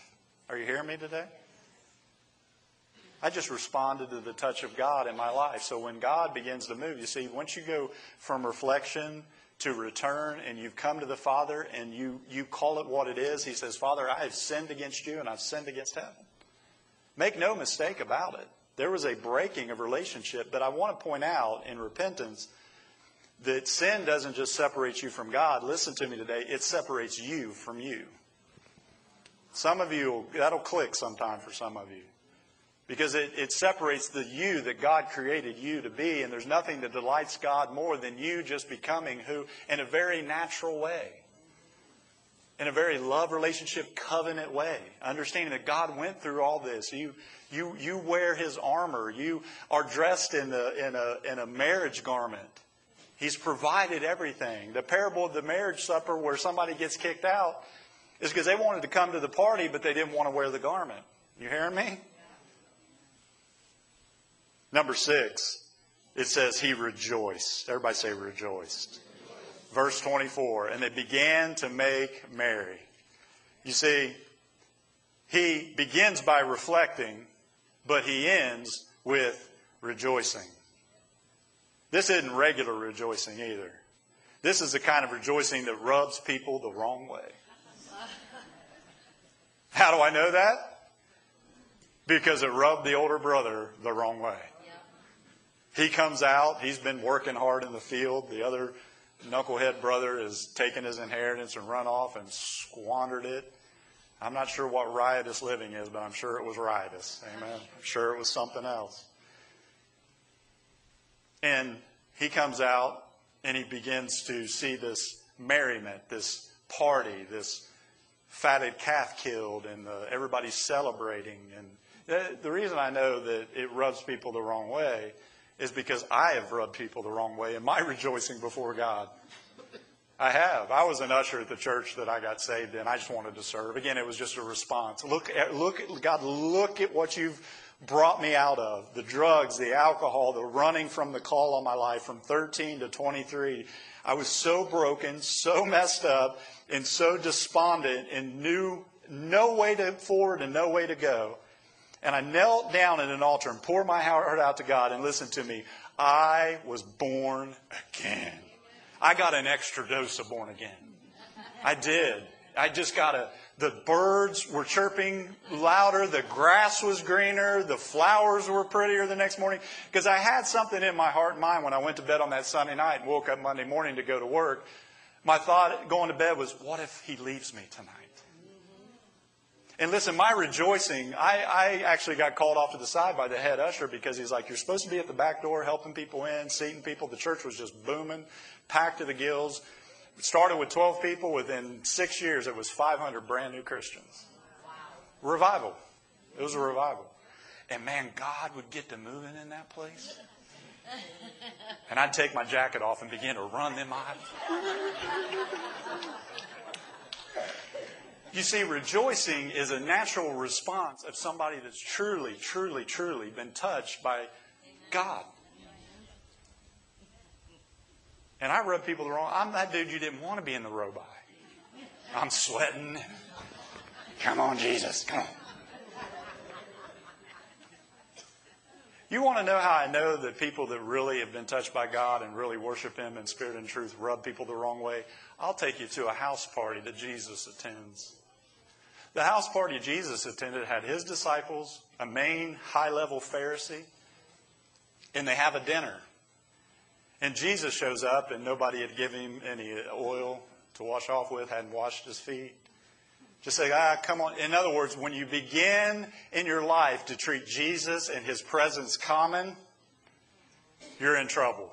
Are you hearing me today? I just responded to the touch of God in my life. So when God begins to move, you see, once you go from reflection to return and you've come to the Father and you, you call it what it is, He says, Father, I have sinned against you and I've sinned against heaven. Make no mistake about it. There was a breaking of relationship, but I want to point out in repentance that sin doesn't just separate you from God. Listen to me today. It separates you from you. Some of you, that'll click sometime for some of you. Because it, it separates the you that God created you to be, and there's nothing that delights God more than you just becoming who, in a very natural way, in a very love relationship covenant way, understanding that God went through all this. You, you, you wear His armor. You are dressed in a, in a, in a marriage garment. He's provided everything. The parable of the marriage supper where somebody gets kicked out is because they wanted to come to the party, but they didn't want to wear the garment. You hearing me? Number six, it says he rejoiced. Everybody say rejoiced. Verse 24, and they began to make merry. You see, he begins by reflecting, but he ends with rejoicing. This isn't regular rejoicing either. This is the kind of rejoicing that rubs people the wrong way. How do I know that? Because it rubbed the older brother the wrong way. He comes out, he's been working hard in the field. The other knucklehead brother has taken his inheritance and run off and squandered it. I'm not sure what riotous living is, but I'm sure it was riotous. Amen. I'm sure it was something else. And he comes out and he begins to see this merriment, this party, this fatted calf killed, and uh, everybody's celebrating. And the, the reason I know that it rubs people the wrong way is because I have rubbed people the wrong way in my rejoicing before God. I have. I was an usher at the church that I got saved in. I just wanted to serve. Again, it was just a response. Look at, look at, God, look at what you've brought me out of. The drugs, the alcohol, the running from the call on my life from 13 to 23. I was so broken, so messed up, and so despondent and knew no way to forward and no way to go. And I knelt down at an altar and poured my heart out to God and listen to me. I was born again. I got an extra dose of born again. I did. I just got a, the birds were chirping louder, the grass was greener, the flowers were prettier the next morning. Because I had something in my heart and mind when I went to bed on that Sunday night and woke up Monday morning to go to work. My thought going to bed was, what if he leaves me tonight? And listen, my rejoicing, I, I, actually got called off to the side by the head usher because he's like, You're supposed to be at the back door helping people in, seating people. The church was just booming packed to the gills. It started with 12 people. Within six years, it was 500 brand new Christians. Wow. Revival. It was a revival. And man, God would get to moving in that place. And I'd take my jacket off and begin to run them out. You see, rejoicing is a natural response of somebody that's truly, truly, truly been touched by God. And I rub people the wrong. I'm that dude you didn't want to be in the row by. I'm sweating. Come on, Jesus. Come on. You want to know how I know that people that really have been touched by God and really worship Him in spirit and truth rub people the wrong way? I'll take you to a house party that Jesus attends. The house party Jesus attended had his disciples, a main high level Pharisee, and they have a dinner. And Jesus shows up, and nobody had given him any oil to wash off with, hadn't washed his feet. Just say, ah, come on. In other words, when you begin in your life to treat Jesus and his presence common, you're in trouble.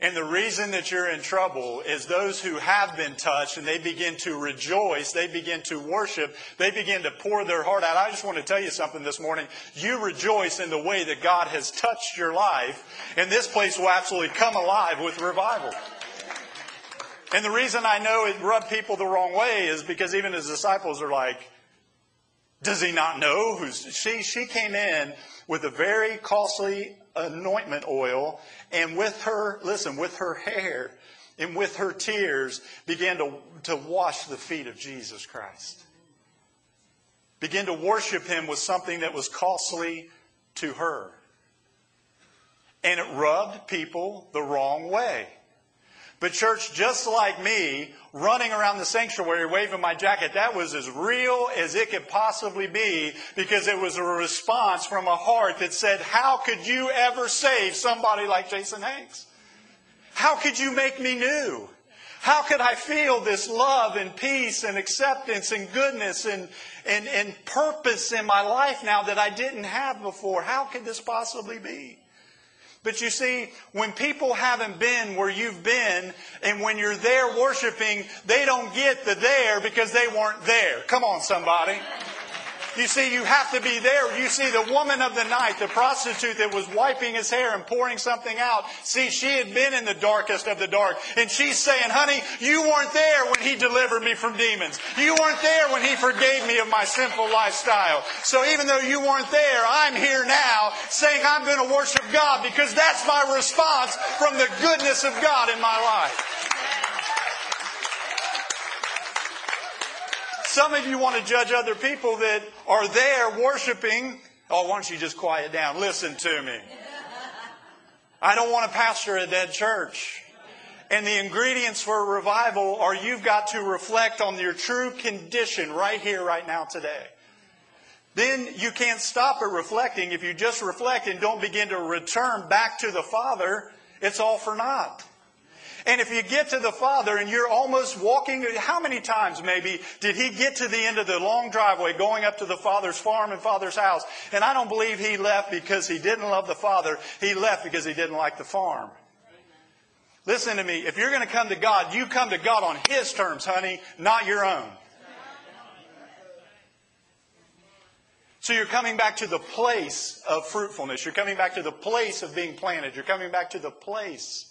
And the reason that you're in trouble is those who have been touched and they begin to rejoice, they begin to worship, they begin to pour their heart out. I just want to tell you something this morning. You rejoice in the way that God has touched your life, and this place will absolutely come alive with revival. And the reason I know it rubbed people the wrong way is because even his disciples are like, does he not know who's she? She came in with a very costly anointment oil, and with her, listen, with her hair and with her tears, began to, to wash the feet of Jesus Christ. Begin to worship him with something that was costly to her. And it rubbed people the wrong way. But, church, just like me, running around the sanctuary waving my jacket, that was as real as it could possibly be because it was a response from a heart that said, How could you ever save somebody like Jason Hanks? How could you make me new? How could I feel this love and peace and acceptance and goodness and, and, and purpose in my life now that I didn't have before? How could this possibly be? But you see, when people haven't been where you've been, and when you're there worshiping, they don't get the there because they weren't there. Come on, somebody. You see, you have to be there. You see, the woman of the night, the prostitute that was wiping his hair and pouring something out, see, she had been in the darkest of the dark. And she's saying, honey, you weren't there when he delivered me from demons. You weren't there when he forgave me of my sinful lifestyle. So even though you weren't there, I'm here now saying I'm going to worship God because that's my response from the goodness of God in my life. Some of you want to judge other people that are there worshiping. Oh, why don't you just quiet down? Listen to me. I don't want to pastor a dead church. And the ingredients for a revival are you've got to reflect on your true condition right here, right now, today. Then you can't stop at reflecting. If you just reflect and don't begin to return back to the Father, it's all for naught. And if you get to the Father and you're almost walking, how many times maybe did he get to the end of the long driveway going up to the Father's farm and Father's house? And I don't believe he left because he didn't love the Father. He left because he didn't like the farm. Listen to me. If you're going to come to God, you come to God on His terms, honey, not your own. So you're coming back to the place of fruitfulness. You're coming back to the place of being planted. You're coming back to the place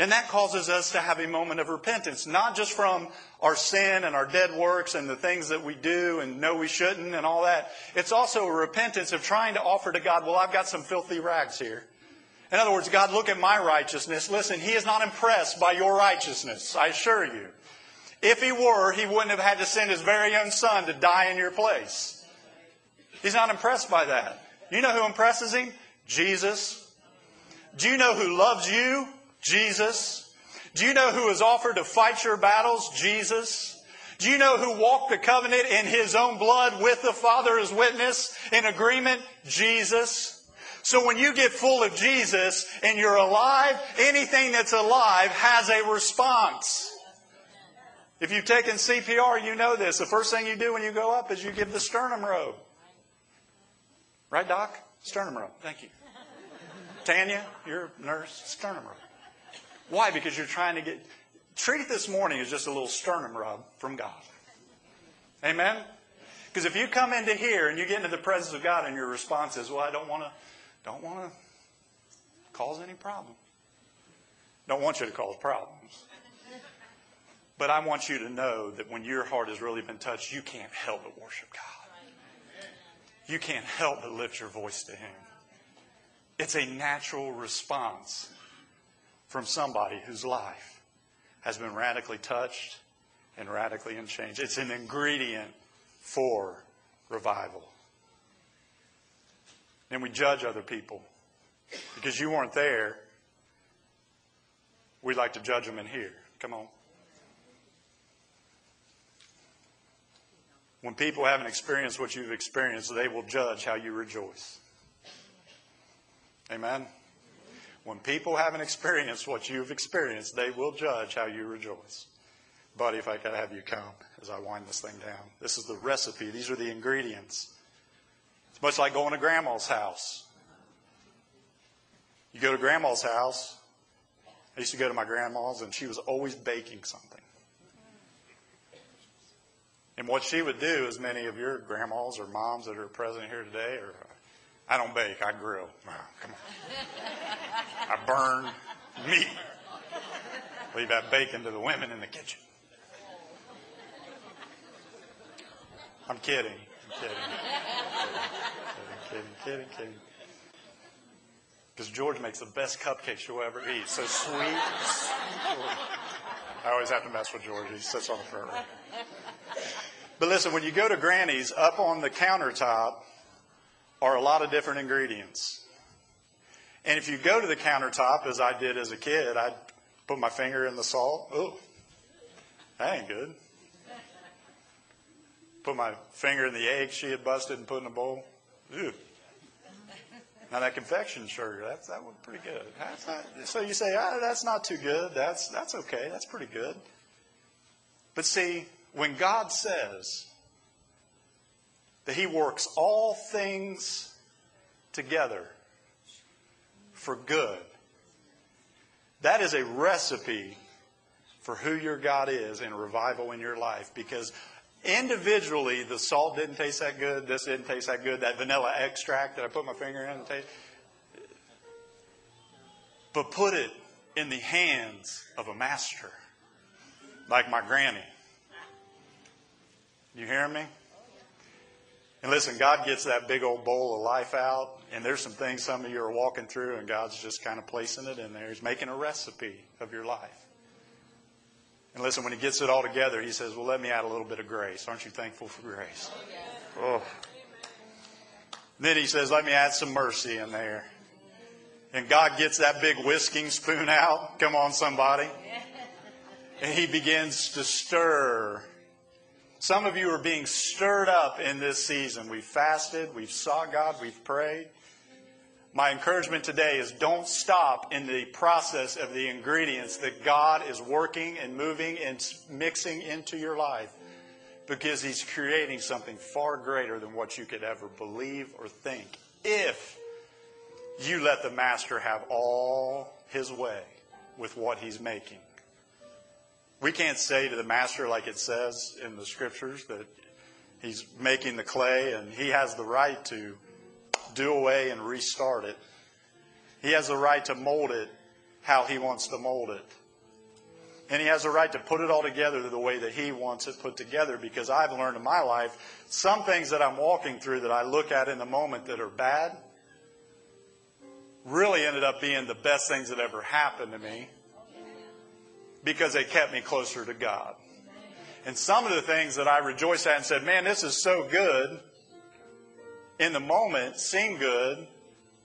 and that causes us to have a moment of repentance, not just from our sin and our dead works and the things that we do and know we shouldn't and all that. It's also a repentance of trying to offer to God, well, I've got some filthy rags here. In other words, God, look at my righteousness. Listen, He is not impressed by your righteousness, I assure you. If He were, He wouldn't have had to send His very own Son to die in your place. He's not impressed by that. You know who impresses Him? Jesus. Do you know who loves you? Jesus. Do you know who has offered to fight your battles? Jesus. Do you know who walked the covenant in his own blood with the Father as witness in agreement? Jesus. So when you get full of Jesus and you're alive, anything that's alive has a response. If you've taken CPR, you know this. The first thing you do when you go up is you give the sternum rub. Right, Doc? Sternum rub. Thank you. Tanya, you're a nurse. Sternum rub. Why? Because you're trying to get. Treat this morning as just a little sternum rub from God. Amen? Because if you come into here and you get into the presence of God and your response is, well, I don't want to, don't want to cause any problem. Don't want you to cause problems. But I want you to know that when your heart has really been touched, you can't help but worship God. You can't help but lift your voice to Him. It's a natural response from somebody whose life has been radically touched and radically unchanged. It's an ingredient for revival. And we judge other people. Because you weren't there, we like to judge them in here. Come on. When people haven't experienced what you've experienced, they will judge how you rejoice. Amen. When people haven't experienced what you've experienced, they will judge how you rejoice. Buddy, if I could have you come as I wind this thing down. This is the recipe. These are the ingredients. It's much like going to grandma's house. You go to grandma's house. I used to go to my grandma's, and she was always baking something. And what she would do, as many of your grandmas or moms that are present here today, or I don't bake, I grill. Oh, come on. I burn meat. Leave that bacon to the women in the kitchen. I'm kidding. I'm kidding. Kidding, kidding, kidding. Because George makes the best cupcakes you'll ever eat. So sweet. I always have to mess with George. He sits on the front row. But listen, when you go to Granny's, up on the countertop are a lot of different ingredients. And if you go to the countertop, as I did as a kid, I'd put my finger in the salt. Oh, that ain't good. Put my finger in the egg she had busted and put in a bowl. Ew. Now that confection sugar, that's that was pretty good. Not, so you say, ah, that's not too good. That's that's okay. That's pretty good. But see, when God says that He works all things together for good. That is a recipe for who your God is in revival in your life because individually the salt didn't taste that good, this didn't taste that good, that vanilla extract that I put my finger in, taste, but put it in the hands of a master like my granny. You hear me? And listen, God gets that big old bowl of life out, and there's some things some of you are walking through, and God's just kind of placing it in there. He's making a recipe of your life. And listen, when he gets it all together, he says, Well, let me add a little bit of grace. Aren't you thankful for grace? Oh. oh. Then he says, Let me add some mercy in there. And God gets that big whisking spoon out. Come on, somebody. And he begins to stir. Some of you are being stirred up in this season. We've fasted, we've sought God, we've prayed. My encouragement today is don't stop in the process of the ingredients that God is working and moving and mixing into your life because He's creating something far greater than what you could ever believe or think if you let the Master have all His way with what He's making. We can't say to the Master, like it says in the Scriptures, that He's making the clay and He has the right to do away and restart it. He has the right to mold it how he wants to mold it. And he has the right to put it all together the way that he wants it put together because I've learned in my life some things that I'm walking through that I look at in the moment that are bad really ended up being the best things that ever happened to me because they kept me closer to God. And some of the things that I rejoiced at and said, man, this is so good, in the moment seemed good,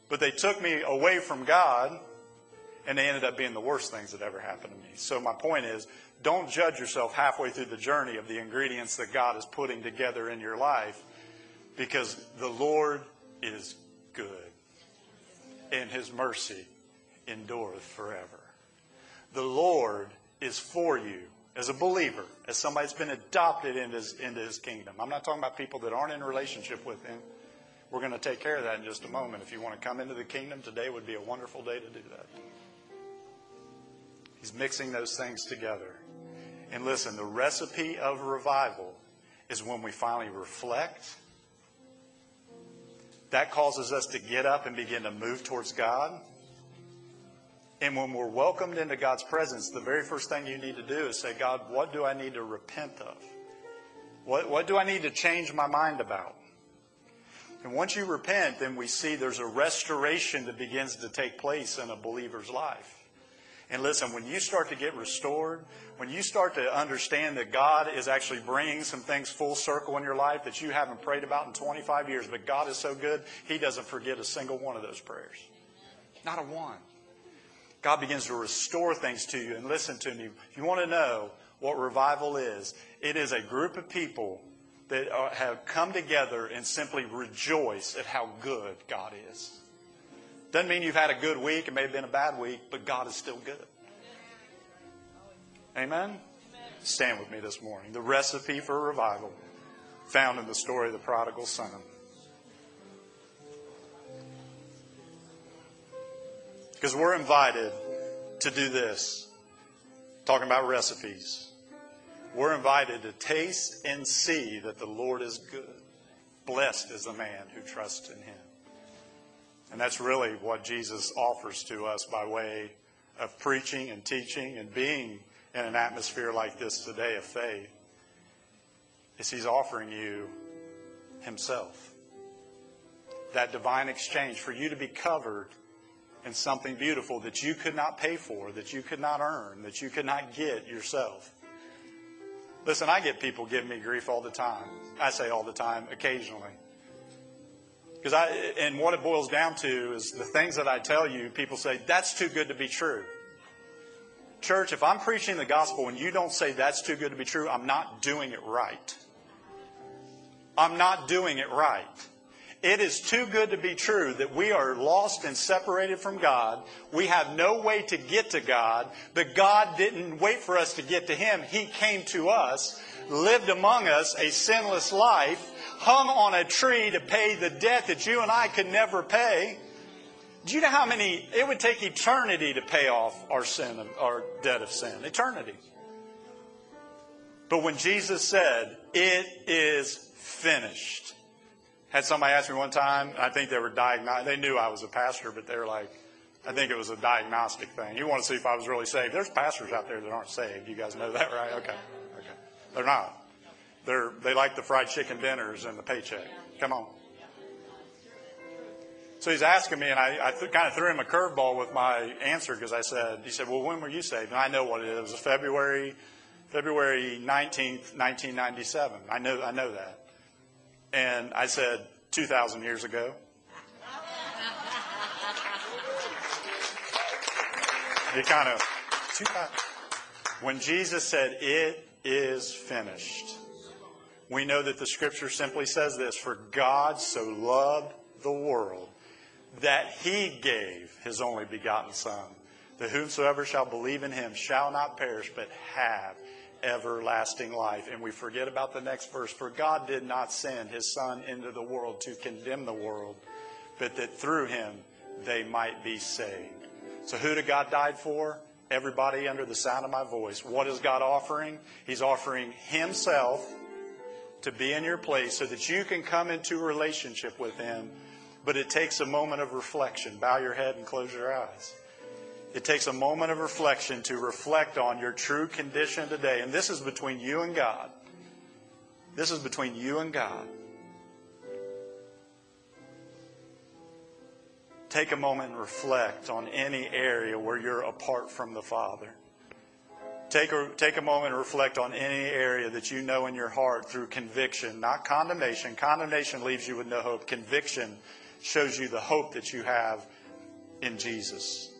but they took me away from God, and they ended up being the worst things that ever happened to me. So my point is, don't judge yourself halfway through the journey of the ingredients that God is putting together in your life, because the Lord is good, and His mercy endureth forever. The Lord is for you as a believer, as somebody that's been adopted into his, into his kingdom. I'm not talking about people that aren't in relationship with Him. We're going to take care of that in just a moment. If you want to come into the kingdom, today would be a wonderful day to do that. He's mixing those things together. And listen, the recipe of revival is when we finally reflect. That causes us to get up and begin to move towards God. And when we're welcomed into God's presence, the very first thing you need to do is say, God, what do I need to repent of? What, what do I need to change my mind about? And once you repent, then we see there's a restoration that begins to take place in a believer's life. And listen, when you start to get restored, when you start to understand that God is actually bringing some things full circle in your life that you haven't prayed about in 25 years, but God is so good, He doesn't forget a single one of those prayers. Not a one. God begins to restore things to you. And listen to me. If you want to know what revival is, it is a group of people that are, have come together and simply rejoice at how good God is. Doesn't mean you've had a good week. It may have been a bad week, but God is still good. Amen? Stand with me this morning. The recipe for revival found in the story of the prodigal son. Because we're invited to do this. Talking about recipes. We're invited to taste and see that the Lord is good. Blessed is the man who trusts in him. And that's really what Jesus offers to us by way of preaching and teaching and being in an atmosphere like this today of faith. Is he's offering you himself. That divine exchange for you to be covered in something beautiful that you could not pay for, that you could not earn, that you could not get yourself. Listen, I get people giving me grief all the time. I say all the time, occasionally. Because I, and what it boils down to is the things that I tell you, people say, that's too good to be true. Church, if I'm preaching the gospel and you don't say that's too good to be true, I'm not doing it right. I'm not doing it right. It is too good to be true that we are lost and separated from God. We have no way to get to God, but God didn't wait for us to get to Him. He came to us, lived among us a sinless life, hung on a tree to pay the debt that you and I could never pay. Do you know how many, it would take eternity to pay off our sin, our debt of sin? Eternity. But when Jesus said, it is finished, had somebody ask me one time, I think they were diagnosed, they knew I was a pastor, but they were like, I think it was a diagnostic thing. You want to see if I was really saved. There's pastors out there that aren't saved. You guys know that, right? Okay. Okay. They're not. They're, they like the fried chicken dinners and the paycheck. Come on. So he's asking me, and I, I th- kind of threw him a curveball with my answer because I said, he said, well, when were you saved? And I know what it is. It was February February 19th, 1997. I know, I know that. And I said, 2,000 years ago. You kind of, when Jesus said, It is finished, we know that the scripture simply says this For God so loved the world that he gave his only begotten Son, that whomsoever shall believe in him shall not perish, but have everlasting life. And we forget about the next verse. For God did not send his Son into the world to condemn the world, but that through him they might be saved. So who did God die for? Everybody under the sound of my voice. What is God offering? He's offering himself to be in your place so that you can come into a relationship with him. But it takes a moment of reflection. Bow your head and close your eyes. It takes a moment of reflection to reflect on your true condition today. And this is between you and God. This is between you and God. Take a moment and reflect on any area where you're apart from the Father. Take a, take a moment and reflect on any area that you know in your heart through conviction, not condemnation. Condemnation leaves you with no hope. Conviction shows you the hope that you have in Jesus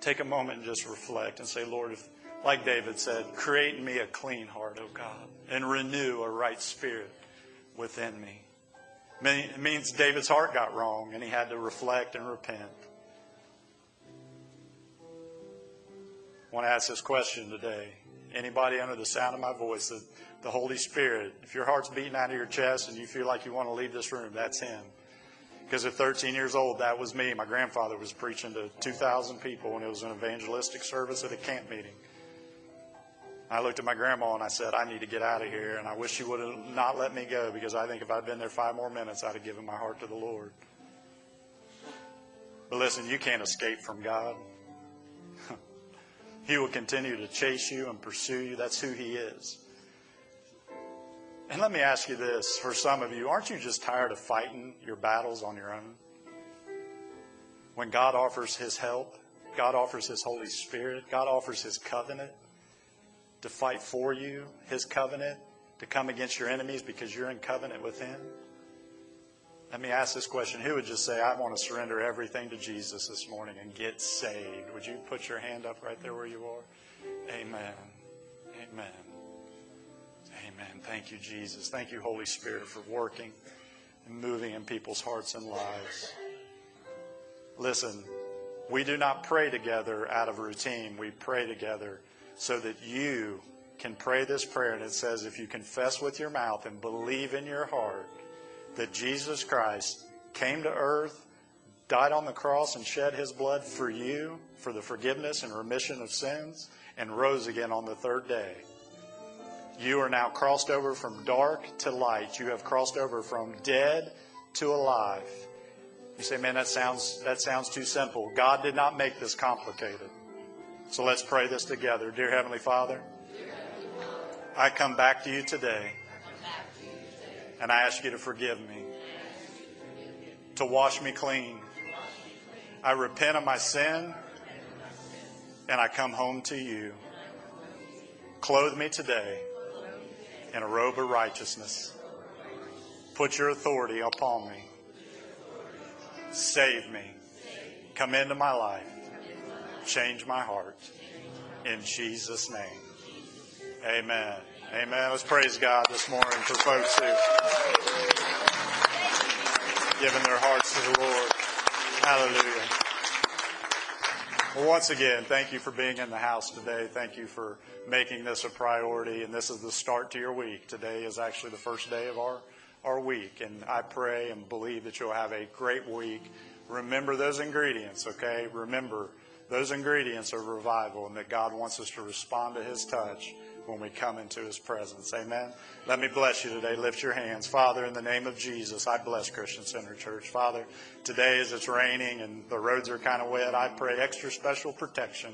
take a moment and just reflect and say, Lord, if, like David said, create in me a clean heart, O God, and renew a right spirit within me. It means David's heart got wrong and he had to reflect and repent. I want to ask this question today. Anybody under the sound of my voice, the, the Holy Spirit, if your heart's beating out of your chest and you feel like you want to leave this room, that's Him. Because at 13 years old, that was me. My grandfather was preaching to 2,000 people, and it was an evangelistic service at a camp meeting. I looked at my grandma and I said, I need to get out of here. And I wish she would have not let me go because I think if I'd been there five more minutes, I'd have given my heart to the Lord. But listen, you can't escape from God. he will continue to chase you and pursue you. That's who He is. And let me ask you this for some of you, aren't you just tired of fighting your battles on your own? When God offers His help, God offers His Holy Spirit, God offers His covenant to fight for you, His covenant to come against your enemies because you're in covenant with Him. Let me ask this question. Who would just say, I want to surrender everything to Jesus this morning and get saved? Would you put your hand up right there where you are? Amen. Amen. Amen. Thank you, Jesus. Thank you, Holy Spirit, for working and moving in people's hearts and lives. Listen, we do not pray together out of routine. We pray together so that you can pray this prayer. And it says, if you confess with your mouth and believe in your heart that Jesus Christ came to earth, died on the cross, and shed his blood for you for the forgiveness and remission of sins, and rose again on the third day you are now crossed over from dark to light. You have crossed over from dead to alive. You say, man, that sounds, that sounds too simple. God did not make this complicated. So let's pray this together. Dear Heavenly Father, I come back to you today and I ask you to forgive me, to wash me clean. I repent of my sin and I come home to you. Clothe me today in a robe of righteousness. Put your authority upon me. Save me. Come into my life. Change my heart. In Jesus' name. Amen. Amen. Let's praise God this morning for folks who given their hearts to the Lord. Hallelujah. Well, once again, thank you for being in the house today. Thank you for making this a priority. And this is the start to your week. Today is actually the first day of our, our week. And I pray and believe that you'll have a great week. Remember those ingredients, okay? Remember those ingredients are revival and that God wants us to respond to his touch when we come into his presence. Amen. Let me bless you today. Lift your hands. Father, in the name of Jesus, I bless Christian Center Church. Father, today as it's raining and the roads are kind of wet, I pray extra special protection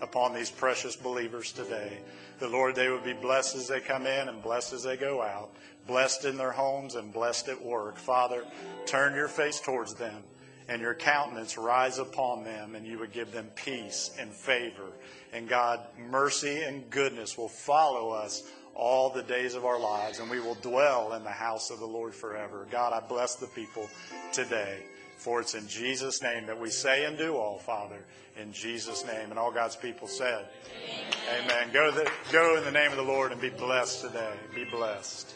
upon these precious believers today. The Lord, they would be blessed as they come in and blessed as they go out, blessed in their homes and blessed at work. Father, turn your face towards them and your countenance rise upon them, and you would give them peace and favor. And God, mercy and goodness will follow us all the days of our lives, and we will dwell in the house of the Lord forever. God, I bless the people today. For it's in Jesus' name that we say and do all, Father. In Jesus' name. And all God's people said, Amen. Amen. Go, the, go in the name of the Lord and be blessed today. Be blessed.